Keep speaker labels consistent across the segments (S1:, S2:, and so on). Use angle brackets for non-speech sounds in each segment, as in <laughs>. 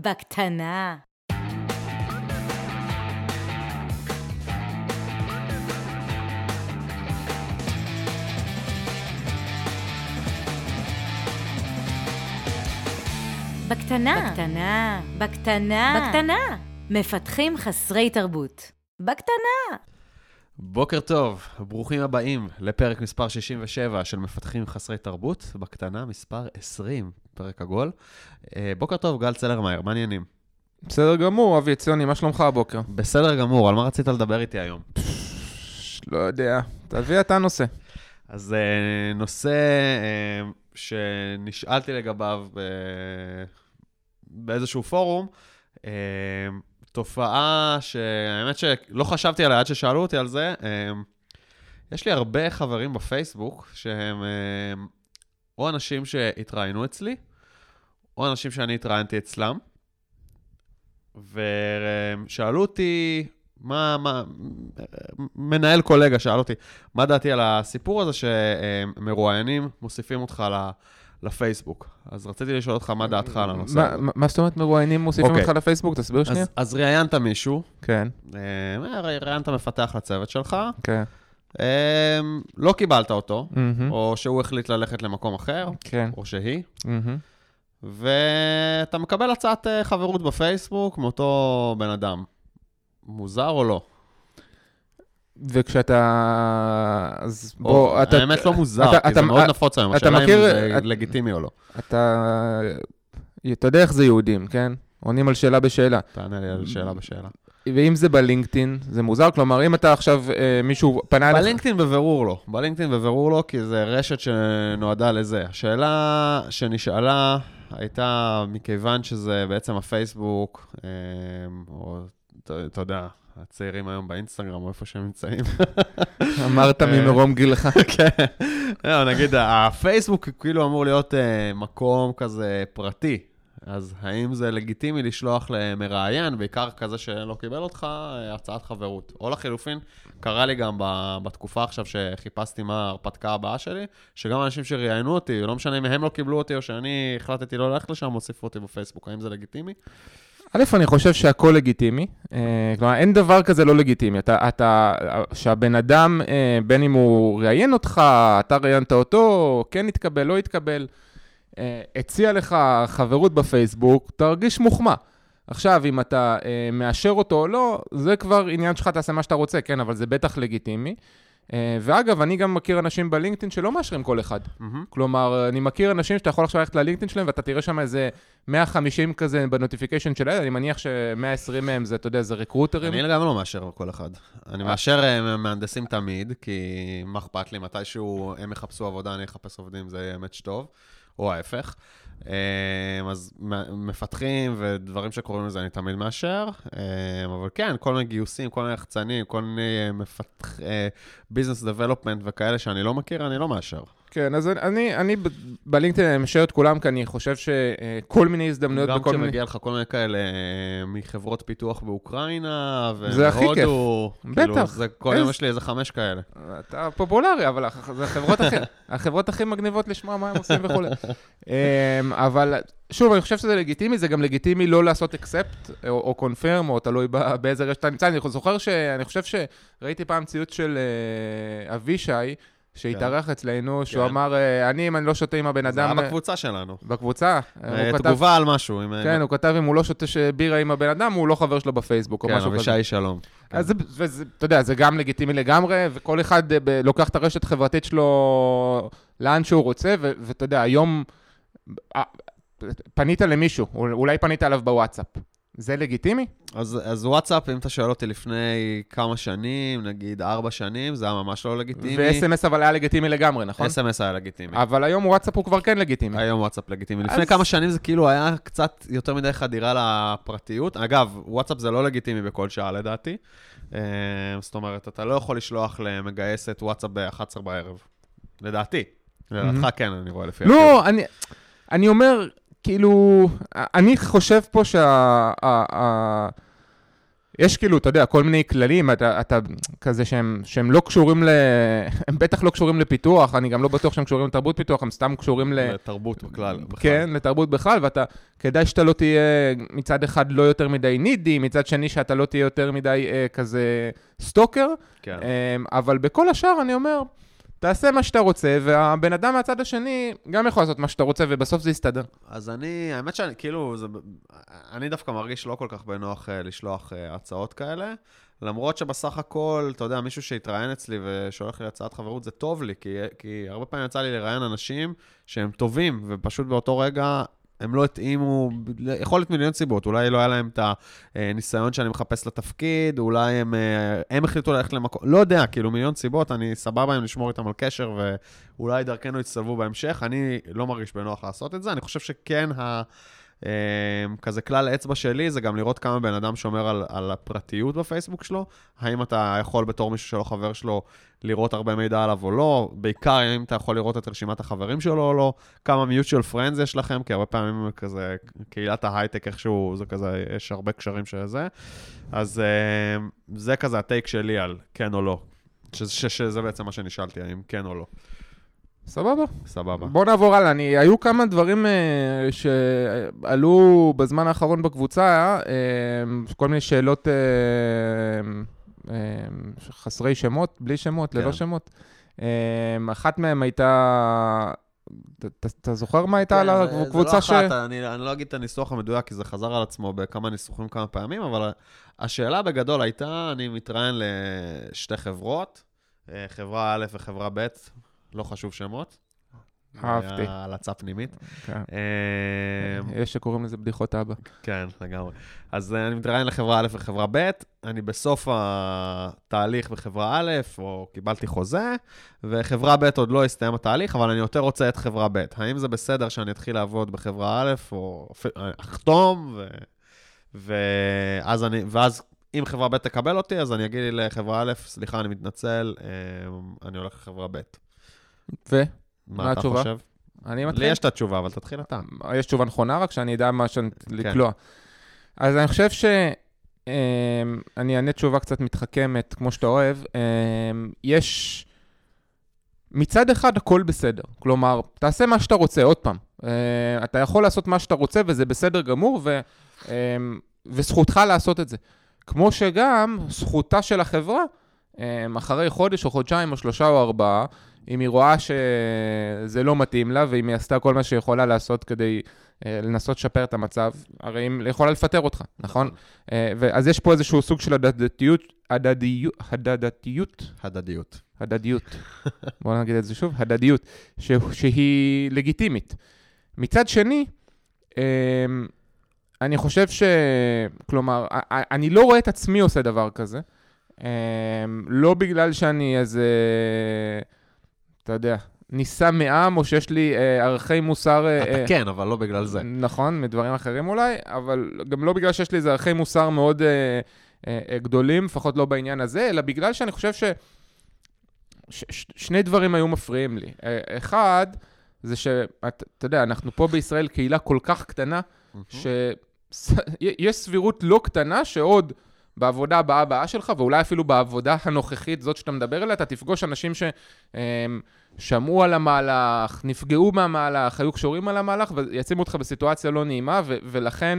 S1: בקטנה. בקטנה. בקטנה. בקטנה. בקטנה. מפתחים חסרי תרבות. בקטנה.
S2: בוקר טוב, ברוכים הבאים לפרק מספר 67 של מפתחים חסרי תרבות, בקטנה מספר 20, פרק עגול. אה, בוקר טוב, גל צלרמייר, מה העניינים?
S3: בסדר גמור, אבי עציוני, מה שלומך הבוקר?
S2: בסדר גמור, על מה רצית לדבר איתי היום?
S3: לא יודע, תביא אתה נושא.
S2: אז אה, נושא אה, שנשאלתי לגביו. באיזשהו פורום, תופעה שהאמת שלא חשבתי עליה עד ששאלו אותי על זה. אה, יש לי הרבה חברים בפייסבוק שהם אה, או אנשים שהתראיינו אצלי, או אנשים שאני התראיינתי אצלם, ושאלו אותי, מה, מה, מנהל קולגה שאל אותי, מה דעתי על הסיפור הזה שמרואיינים מוסיפים אותך ל... לפייסבוק. אז רציתי לשאול אותך מה דעתך על הנושא הזה.
S3: מה- זאת אומרת מרואיינים מוסיפים
S2: אוקיי.
S3: אותך לפייסבוק? תסביר שנייה.
S2: אז, ראיינת מישהו,
S3: כן,
S2: אה, ראיינת מפתח לצוות שלך,
S3: כן.
S2: אה, לא קיבלת אותו, או שהוא החליט ללכת למקום אחר,
S3: כן.
S2: או שהיא. ואתה מקבל הצעת אה, חברות בפייסבוק מאותו בן אדם. מוזר או לא?
S3: וכשאתה... אז בוא, אתה...
S2: האמת לא מוזר,
S3: אתה-
S2: כי זה
S3: אתה-
S2: מאוד נפוץ היום,
S3: אתה
S2: השאלה אם זה
S3: את-
S2: לגיטימי או לא.
S3: אתה... אתה יודע איך זה יהודים, כן? עונים על שאלה בשאלה.
S2: תענה לי על שאלה בשאלה.
S3: ואם זה בלינקדאין, זה מוזר? כלומר, אם אתה עכשיו, אה, מישהו פנה.
S2: בלינקדאין בבירור לא. בלינקדאין בבירור לא, כי זה רשת שנועדה לזה. השאלה שנשאלה הייתה מכיוון שזה בעצם הפייסבוק, אה, או אתה יודע, הצעירים היום באינסטגרם, או איפה שהם נמצאים.
S3: אמרת
S2: אה.
S3: ממרום גילך. <laughs>
S2: כן. לא, נגיד, הפייסבוק כאילו אמור להיות אה, מקום כזה פרטי. אז האם זה לגיטימי לשלוח למראיין, בעיקר כזה שלא קיבל אותך, אה, הצעת חברות? או לחילופין, קרה לי גם בתקופה עכשיו שחיפשתי מה ההרפתקה הבאה שלי, שגם אנשים שראיינו אותי, לא משנה אם הם לא קיבלו אותי או שאני החלטתי לא ללכת לשם, הוסיפו אותי בפייסבוק. האם זה לגיטימי?
S3: א', אני חושב שהכל לגיטימי. אה, כלומר, אין דבר כזה לא לגיטימי. אתה, אתה, שהבן אדם, אה, בין אם הוא ראיין אותך, אתה ראיינת אותו, כן התקבל, לא התקבל, אה, הציע לך חברות בפייסבוק, תרגיש מוחמא. עכשיו, אם אתה מאשר אותו או לא, זה כבר עניין שלך, תעשה מה שאתה רוצה, כן, אבל זה בטח לגיטימי. אה, ואגב, אני גם מכיר אנשים בלינקדאין שלא מאשרים כל אחד.
S2: מהמם.
S3: כלומר, אני מכיר אנשים שאתה יכול עכשיו ללכת ללינקדאין שלהם ואתה תראה שם איזה 150 כזה בנוטיפיקיישן שלהם, אני מניח ש-120 מהם זה, אתה יודע, זה רקרוטרים.
S2: אני לגמרי לא מאשר כל אחד. אני מאשר אה, מהנדסים תמיד, כי מה אכפת לי, מתישהו הם יחפשו עבודה, אני אחפש עובדים, זה יהיה match טוב, או ההפך. אה, אז מפתחים ודברים שקורים לזה אני תמיד מאשר, אה, אבל כן, כל מיני גיוסים, כל מיני יחצנים, כל מיני מפתח... ביזנס דבלופמנט וכאלה שאני לא מכיר, אני לא מאשר.
S3: כן, אז אני, אני בלינקדאין אני משאיר את כולם, כי אני חושב שכל מיני הזדמנויות
S2: גם
S3: בכל מיני...
S2: כשמגיע לך כל מיני כאלה אה, מחברות פיתוח באוקראינה,
S3: זה הכי כיף.
S2: ומהודו, כאילו,
S3: בטח.
S2: זה כל יום יש לי איזה חמש כאלה.
S3: אתה פופולרי, אבל זה החברות הכי, <laughs> החברות הכי מגניבות לשמוע מה הם עושים וכולי. אמ, אבל שוב, אני חושב שזה לגיטימי, זה גם לגיטימי לא לעשות אקספט או, או קונפירם, או תלוי ב- באיזה רשת אתה נמצא. אני זוכר ש... אני חושב שראיתי פעם ציוץ של אה, אבישי, שהתארח אצלנו, שהוא
S2: כן.
S3: אמר, אה, אני, אם אני לא שותה עם הבן
S2: זה היה
S3: אדם...
S2: בקבוצה שלנו.
S3: בקבוצה.
S2: אה, תגובה על משהו.
S3: כן, הוא כתב אם הוא לא שותה בירה עם הבן אדם, הוא לא חבר שלו בפייסבוק, או
S2: כן,
S3: משהו כזה.
S2: אבישי שלום.
S3: אז אתה יודע, זה גם לגיטימי לגמרי, וכל אחד אה, לוקח את הרשת החברתית שלו לאן שהוא רוצה, ואתה יודע, היום פנית למישהו, אול- אולי פנית אליו בוואטסאפ. זה לגיטימי?
S2: אז, אז וואטסאפ, אם אתה שואל אותי לפני כמה שנים, נגיד ארבע שנים, זה היה ממש לא לגיטימי.
S3: ו-SMS אבל היה לגיטימי לגמרי, נכון?
S2: אס.אם.אס היה לגיטימי.
S3: אבל היום וואטסאפ הוא כבר כן לגיטימי.
S2: היום וואטסאפ לגיטימי.
S3: אז-
S2: לפני כמה שנים זה כאילו היה קצת יותר מדי חדירה לפרטיות. אגב, וואטסאפ זה לא לגיטימי בכל שעה לדעתי. אה, זאת אומרת, אתה לא יכול לשלוח למגייסת וואטסאפ ב-11 בערב. לדעתי. לדעתך כן, אני רואה לפי...
S3: לא, אני, אני אומר, כאילו, אני חושב פה שה... ה- ה- יש כאילו, אתה יודע, כל מיני כללים, אתה, אתה כזה שהם, שהם לא קשורים ל... הם בטח לא קשורים לפיתוח, אני גם לא בטוח שהם קשורים לתרבות פיתוח, הם סתם קשורים ל...
S2: לתרבות בכלל. בכלל.
S3: כן, לתרבות בכלל, ואתה, כדאי שאתה לא תהיה מצד אחד לא יותר מדי נידי, מצד שני שאתה לא תהיה יותר מדי אה, כזה סטוקר,
S2: כן.
S3: אה, אבל בכל השאר אני אומר, תעשה מה שאתה רוצה, והבן אדם מהצד השני גם יכול לעשות מה שאתה רוצה, ובסוף זה יסתדר.
S2: אז אני, האמת שאני, כאילו, זה, אני דווקא מרגיש לא כל כך בנוח uh, לשלוח uh, הצעות כאלה, למרות שבסך הכל, אתה יודע, מישהו שהתראיין אצלי ושולח לי הצעת חברות, זה טוב לי, כי, כי הרבה פעמים יצא לי לראיין אנשים שהם טובים, ופשוט באותו רגע הם לא התאימו, יכול להיות מיליון סיבות, אולי לא היה להם את הניסיון שאני מחפש לתפקיד, אולי הם, אה, הם החליטו ללכת למקום, לא יודע, כאילו מיליון סיבות, אני סבבה עם לשמור איתם על קשר, ואולי דרכנו יצטלבו בהמשך, אני לא מרגיש בנוח לעשות את זה, אני חושב שכן ה... אמ, כזה כלל אצבע שלי זה גם לראות כמה בן אדם שומר על, על הפרטיות בפייסבוק שלו, האם אתה יכול בתור מישהו שלא חבר שלו לראות הרבה מידע עליו או לא, בעיקר האם אתה יכול לראות את רשימת החברים שלו או לא, כמה mutual friends יש לכם, כי הרבה פעמים כזה, קהילת ההייטק איכשהו, זה כזה, יש הרבה קשרים של זה. אז אמ, זה כזה הטייק שלי על כן או לא, שזה, שזה בעצם מה שנשאלתי, האם כן או לא.
S3: סבבה.
S2: סבבה.
S3: בוא נעבור הלאה. אני, היו כמה דברים uh, שעלו בזמן האחרון בקבוצה, uh, כל מיני שאלות uh, uh, חסרי שמות, בלי שמות,
S2: כן.
S3: ללא שמות. Uh, אחת מהן הייתה... אתה זוכר מה הייתה על הקבוצה ש...
S2: כן, זה לא אחת, אני לא אגיד את הניסוח המדויק, כי זה חזר על עצמו בכמה ניסוחים כמה פעמים, אבל השאלה בגדול הייתה, אני מתראיין לשתי חברות, חברה א' וחברה ב', לא חשוב שמות.
S3: אהבתי.
S2: היה הלצה פנימית.
S3: כן.
S2: אמ,
S3: יש שקוראים לזה בדיחות אבא.
S2: כן, לגמרי. אז אני מתראיין לחברה א' וחברה ב', אני בסוף התהליך בחברה א', או קיבלתי חוזה, וחברה ב' עוד לא הסתיים התהליך, אבל אני יותר רוצה את חברה ב'. האם זה בסדר שאני אתחיל לעבוד בחברה א', או אחתום, ו... ואז, אני, ואז אם חברה ב' תקבל אותי, אז אני אגיד לחברה א', סליחה, אני מתנצל, אמ, אני הולך לחברה ב'.
S3: ו?
S2: מה,
S3: מה
S2: אתה
S3: התשובה?
S2: חושב?
S3: אני
S2: לי
S3: מתחיל?
S2: יש את התשובה, אבל תתחיל אתה.
S3: יש תשובה נכונה, רק שאני אדע מה שאני...
S2: כן.
S3: לקלוע. אז אני חושב ש... אמ, אני אענה תשובה קצת מתחכמת, כמו שאתה אוהב. אמ, יש... מצד אחד הכל בסדר. כלומר, תעשה מה שאתה רוצה, עוד פעם. אה, אתה יכול לעשות מה שאתה רוצה וזה בסדר גמור, ו... אמ, וזכותך לעשות את זה. כמו שגם זכותה של החברה, אחרי חודש או חודשיים או שלושה או ארבעה, אם היא רואה שזה לא מתאים לה, ואם היא עשתה כל מה שהיא יכולה לעשות כדי אה, לנסות לשפר את המצב, הרי היא יכולה לפטר אותך, נכון? אה, אז יש פה איזשהו סוג של הדדתיות, הדדיות, הדדתיות,
S2: הדדיות.
S3: הדדיות, בואו נגיד את זה שוב, הדדיות, ש, שהיא לגיטימית. מצד שני, אמ, אני חושב ש... כלומר, אני לא רואה את עצמי עושה דבר כזה. אמ, לא בגלל שאני איזה, אתה יודע, נישא מעם, או שיש לי אה, ערכי מוסר... אה,
S2: אתה
S3: אה,
S2: כן, אבל לא בגלל זה.
S3: נכון, מדברים אחרים אולי, אבל גם לא בגלל שיש לי איזה ערכי מוסר מאוד אה, אה, אה, גדולים, לפחות לא בעניין הזה, אלא בגלל שאני חושב ש... ש... ש... שני דברים היו מפריעים לי. אה, אחד, זה שאתה יודע, אנחנו פה בישראל קהילה כל כך קטנה, שיש סבירות לא קטנה שעוד בעבודה הבאה הבאה שלך, ואולי אפילו בעבודה הנוכחית, זאת שאתה מדבר עליה, אתה תפגוש אנשים ששמעו על המהלך, נפגעו מהמהלך, היו קשורים על המהלך, וישימו אותך בסיטואציה לא נעימה, ו- ולכן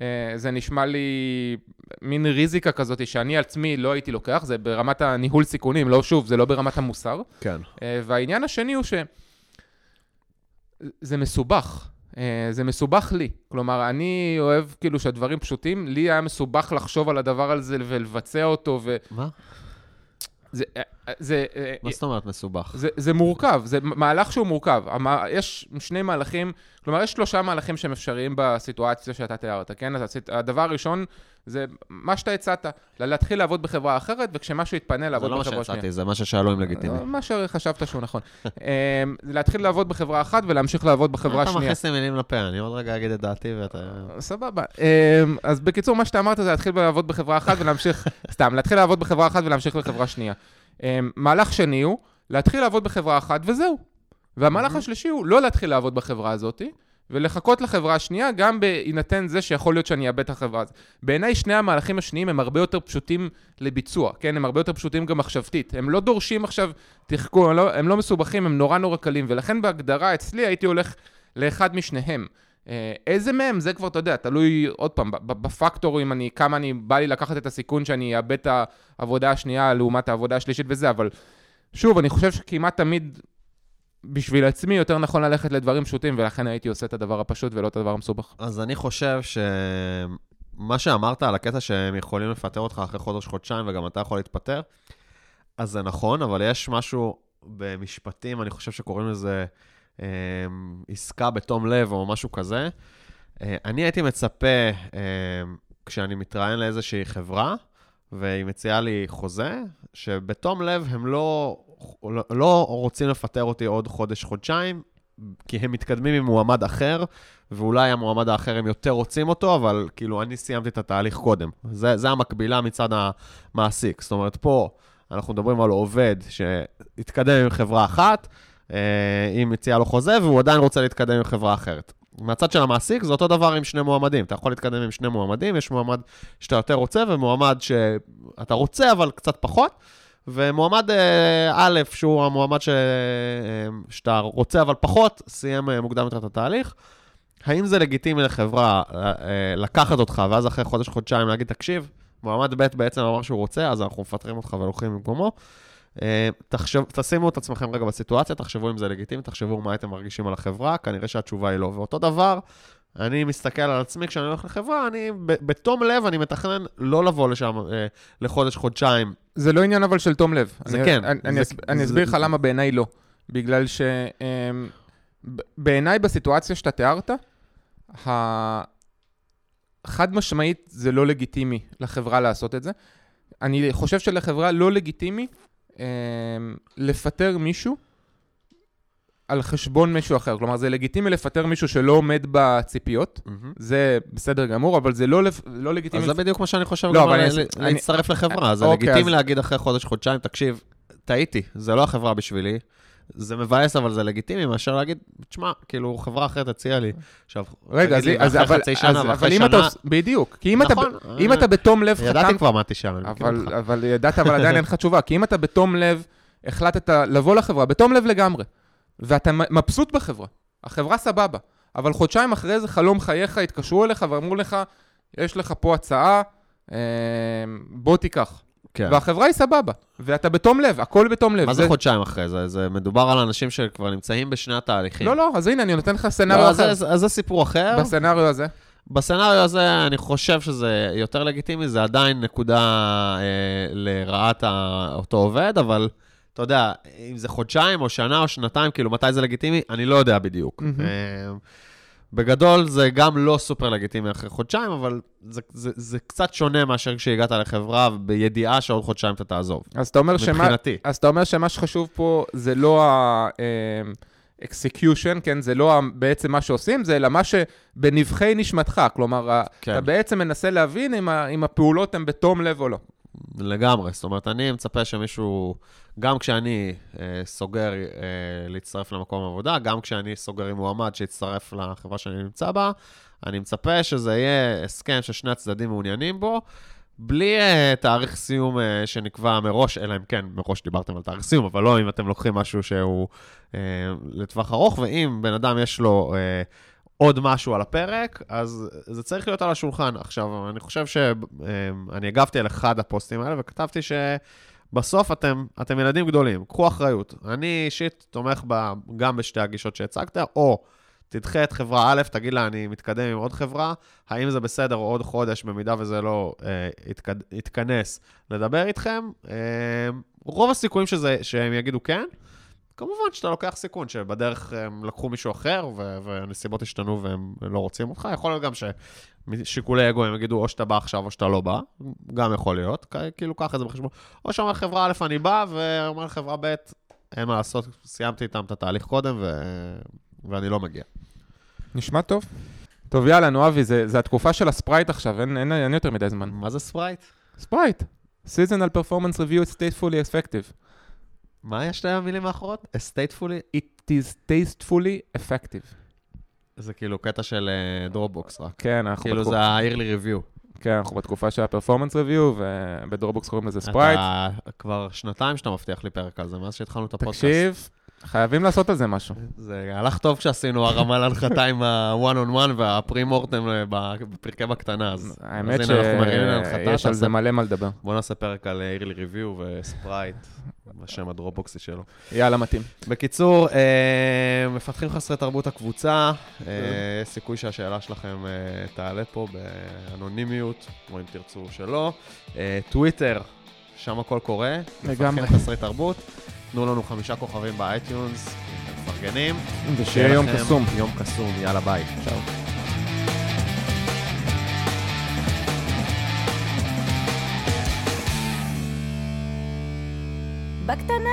S3: אה, זה נשמע לי מין ריזיקה כזאת שאני עצמי לא הייתי לוקח, זה ברמת הניהול סיכונים, לא שוב, זה לא ברמת המוסר.
S2: כן.
S3: אה, והעניין השני הוא שזה מסובך. אה, זה מסובך לי. כלומר, אני אוהב כאילו שהדברים פשוטים, לי היה מסובך לחשוב על הדבר הזה ולבצע אותו, ו...
S2: מה?
S3: זה, זה, אה,
S2: מה זאת אומרת מסובך?
S3: זה, זה מורכב, זה מהלך שהוא מורכב. המ- יש שני מהלכים, כלומר, יש שלושה מהלכים שהם אפשריים בסיטואציה שאתה תיארת, כן? אז הדבר הראשון זה מה שאתה הצעת, להתחיל לעבוד בחברה אחרת, וכשמשהו יתפנה,
S2: זה
S3: לעבוד
S2: לא מה
S3: בחברה שנייה.
S2: שהצעתי, זה מה ששאלו אם לגיטימי.
S3: מה שחשבת שהוא נכון. זה <laughs> להתחיל לעבוד בחברה אחת ולהמשיך לעבוד בחברה
S2: אתה
S3: השנייה.
S2: מכניס לי מילים לפה, אני עוד רגע אגיד את דעתי ואתה...
S3: סבבה. אז בקיצור, מה שאתה אמרת זה להתחיל לעבוד בחברה אחת ולהמשיך, <laughs> סתם, להתחיל לעבוד בחברה אחת ולהמשיך לחברה שנייה. אמ, מהלך שני הוא להתחיל לעבוד בחברה אחת וזהו. והמהלך השלישי הוא לא להתחיל לעבוד בחברה הזאת, ולחכות לחברה השנייה, גם בהינתן זה שיכול להיות שאני אאבד את החברה הזאת. בעיניי שני המהלכים השניים הם הרבה יותר פשוטים לביצוע, כן? הם הרבה יותר פשוטים גם מחשבתית. הם לא דורשים עכשיו תחכום, הם לא, הם לא מסובכים, הם נורא נורא קלים, ולכן בהגדרה אצלי הייתי הולך לאחד משניהם. אה, איזה מהם? זה כבר, אתה יודע, תלוי, עוד פעם, בפקטור, אם אני, כמה אני, בא לי לקחת את הסיכון שאני אאבד את העבודה השנייה לעומת העבודה השלישית וזה, אבל שוב, אני חושב שכמעט תמיד בשביל עצמי יותר נכון ללכת לדברים פשוטים, ולכן הייתי עושה את הדבר הפשוט ולא את הדבר המסובך.
S2: אז אני חושב שמה שאמרת על הקטע שהם יכולים לפטר אותך אחרי חודש-חודשיים וגם אתה יכול להתפטר, אז זה נכון, אבל יש משהו במשפטים, אני חושב שקוראים לזה עסקה בתום לב או משהו כזה. אה, אני הייתי מצפה, אה, כשאני מתראיין לאיזושהי חברה, והיא מציעה לי חוזה, שבתום לב הם לא לא, לא רוצים לפטר אותי עוד חודש-חודשיים, כי הם מתקדמים עם מועמד אחר, ואולי המועמד האחר הם יותר רוצים אותו, אבל כאילו אני סיימתי את התהליך קודם. זה, זה המקבילה מצד המעסיק. זאת אומרת, פה אנחנו מדברים על עובד שהתקדם עם חברה אחת, אה, היא מציעה לו חוזה, והוא עדיין רוצה להתקדם עם חברה אחרת. מהצד של המעסיק זה אותו דבר עם שני מועמדים. אתה יכול להתקדם עם שני מועמדים, יש מועמד שאתה יותר רוצה ומועמד שאתה רוצה, אבל קצת פחות. ומועמד אה, א', שהוא המועמד ש... אה, שאתה רוצה אבל פחות, סיים מוקדם יותר את התהליך. האם זה לגיטימי לחברה לקחת אותך, ואז אחרי חודש-חודשיים להגיד, תקשיב, מועמד ב' בעצם אמר שהוא רוצה, אז אנחנו מפטרים אותך ולוקחים במקומו. תחשב, תשימו את עצמכם רגע בסיטואציה, תחשבו אם זה לגיטימי, תחשבו מה הייתם מרגישים על החברה, כנראה שהתשובה היא לא. ואותו דבר, אני מסתכל על עצמי כשאני הולך לחברה, אני בתום לב, אני מתכנן לא לבוא לשם אה, לחודש-חודשיים.
S3: זה לא עניין אבל של תום לב.
S2: זה
S3: אני,
S2: כן.
S3: אני,
S2: זה,
S3: אני, זה, אסביר לך למה בעיניי לא. בגלל שבעיניי אמ, בסיטואציה שאתה תיארת, חד משמעית זה לא לגיטימי לחברה לעשות את זה. אני חושב שלחברה לא לגיטימי לפטר מישהו על חשבון מישהו אחר. כלומר, זה לגיטימי לפטר מישהו שלא עומד בציפיות, mm-hmm. זה בסדר גמור, אבל זה לא, לא לגיטימי...
S2: אז זה בדיוק מה שאני חושב, לא, גם אני, להצטרף אני... לחברה. זה אוקיי, לגיטימי אז... להגיד אחרי חודש, חודשיים, תקשיב, טעיתי, זה לא החברה בשבילי. זה מבאס, אבל זה לגיטימי, מאשר להגיד, תשמע, כאילו, חברה אחרת הציעה לי. עכשיו,
S3: רגע, אז, אז, אבל, חצי שנה, אז, ואחרי שנה... אתה, בדיוק, כי אם, נכון, אתה, אם אתה בתום לב
S2: חתם... ידעתי כבר מה תשאל, אני
S3: מכיר אותך. אבל ידעת, אבל עדיין אין לך תשובה, כי אם אתה בתום לב, החלטת לבוא לחברה, בתום לב לגמרי, ואתה מבסוט בחברה. החברה סבבה. אבל חודשיים אחרי זה חלום חייך, התקשרו אליך ואמרו לך, יש לך פה הצעה, אה, בוא תיקח. כן. והחברה היא סבבה, ואתה בתום לב, הכל בתום לב.
S2: מה זה, זה חודשיים אחרי זה? זה מדובר על אנשים שכבר נמצאים בשני התהליכים.
S3: לא, לא, אז הנה, אני נותן לך סצנריו
S2: לא,
S3: אחר.
S2: אז, אז זה סיפור אחר.
S3: בסצנריו הזה?
S2: בסצנריו הזה, אני חושב שזה יותר לגיטימי, זה עדיין נקודה אה, לרעת אותו עובד, אבל... אתה יודע, אם זה חודשיים או שנה או שנתיים, כאילו, מתי זה לגיטימי, אני לא יודע בדיוק. Mm-hmm. בגדול, זה גם לא סופר לגיטימי אחרי חודשיים, אבל זה, זה, זה קצת שונה מאשר כשהגעת לחברה, בידיעה שעוד חודשיים אתה תעזוב.
S3: אז אתה אומר, שמה, אז אתה אומר שמה שחשוב פה זה לא ה... execution, כן? זה לא בעצם מה שעושים, זה אלא מה שבנבכי נשמתך. כלומר, כן. אתה בעצם מנסה להבין אם, ה, אם הפעולות הן בתום לב או לא.
S2: לגמרי. זאת אומרת, אני מצפה שמישהו, גם כשאני אה, סוגר אה, להצטרף למקום עבודה, גם כשאני סוגר עם מועמד שיצטרף לחברה שאני נמצא בה, אני מצפה שזה יהיה הסכם ששני הצדדים מעוניינים בו. בלי uh, תאריך סיום uh, שנקבע מראש, אלא אם כן, מראש דיברתם על תאריך סיום, אבל לא אם אתם לוקחים משהו שהוא uh, לטווח ארוך, ואם בן אדם יש לו uh, עוד משהו על הפרק, אז זה צריך להיות על השולחן. עכשיו, אני חושב שאני הגבתי על אחד הפוסטים האלה וכתבתי שבסוף אתם, אתם ילדים גדולים, קחו אחריות. אני אישית תומך ב, גם בשתי הגישות שהצגת, או תדחה את חברה א', תגיד לה, אני מתקדם עם עוד חברה, האם זה בסדר עוד חודש, במידה וזה לא אה, יתכנס, לדבר איתכם. אה, רוב הסיכויים שזה, שהם יגידו כן. כמובן שאתה לוקח סיכון, שבדרך הם לקחו מישהו אחר, והנסיבות השתנו והם לא רוצים אותך. יכול להיות גם ששיקולי אגו הם יגידו, או שאתה בא עכשיו או שאתה לא בא, גם יכול להיות, כאילו קח את זה בחשבון. או שאומר חברה א', אני בא, ואומר חברה ב', אין מה לעשות, סיימתי איתם את התהליך קודם, ו... ואני לא מגיע.
S3: נשמע טוב. טוב, יאללה, נו אבי, זה, זה התקופה של ה-Sprite עכשיו, אין, אין, אין יותר מדי זמן.
S2: מה זה Sprite?
S3: Sprite. seasonal performance review is tastefully effective.
S2: מה יש להם המילים האחרות? Is tastefully?
S3: It is tastefully effective.
S2: זה כאילו קטע של דרופבוקס רק.
S3: כן, אנחנו
S2: כאילו
S3: בתקופה-
S2: זה ה-yearly review.
S3: כן, אנחנו בתקופה של ה-performance review, ובדרופבוקס קוראים לזה Sprite.
S2: אתה כבר שנתיים שאתה מבטיח לי פרק על זה, מאז שהתחלנו את הפודקאסט.
S3: תקשיב, חייבים לעשות על זה משהו.
S2: זה הלך טוב כשעשינו הרמה להנחתה עם ה-one on one והפרי-מורטם אה, בפרקי בקטנה, אז
S3: האמת שיש על זה מלא מה לדבר.
S2: בוא נעשה פרק על אה, early review וספרייט, בשם הדרופבוקסי שלו.
S3: יאללה, מתאים.
S2: בקיצור, אה, מפתחים חסרי תרבות הקבוצה, אה, יש סיכוי שהשאלה שלכם אה, תעלה פה באנונימיות, או אם תרצו שלא. אה, טוויטר, שם הכל קורה. מפתחים חסרי תרבות. תנו לנו חמישה כוכבים ב-iTunes, אתם מפרגנים.
S3: ושיהיה יום קסום.
S2: יום קסום, יאללה ביי. צ'או.
S1: בקטנה.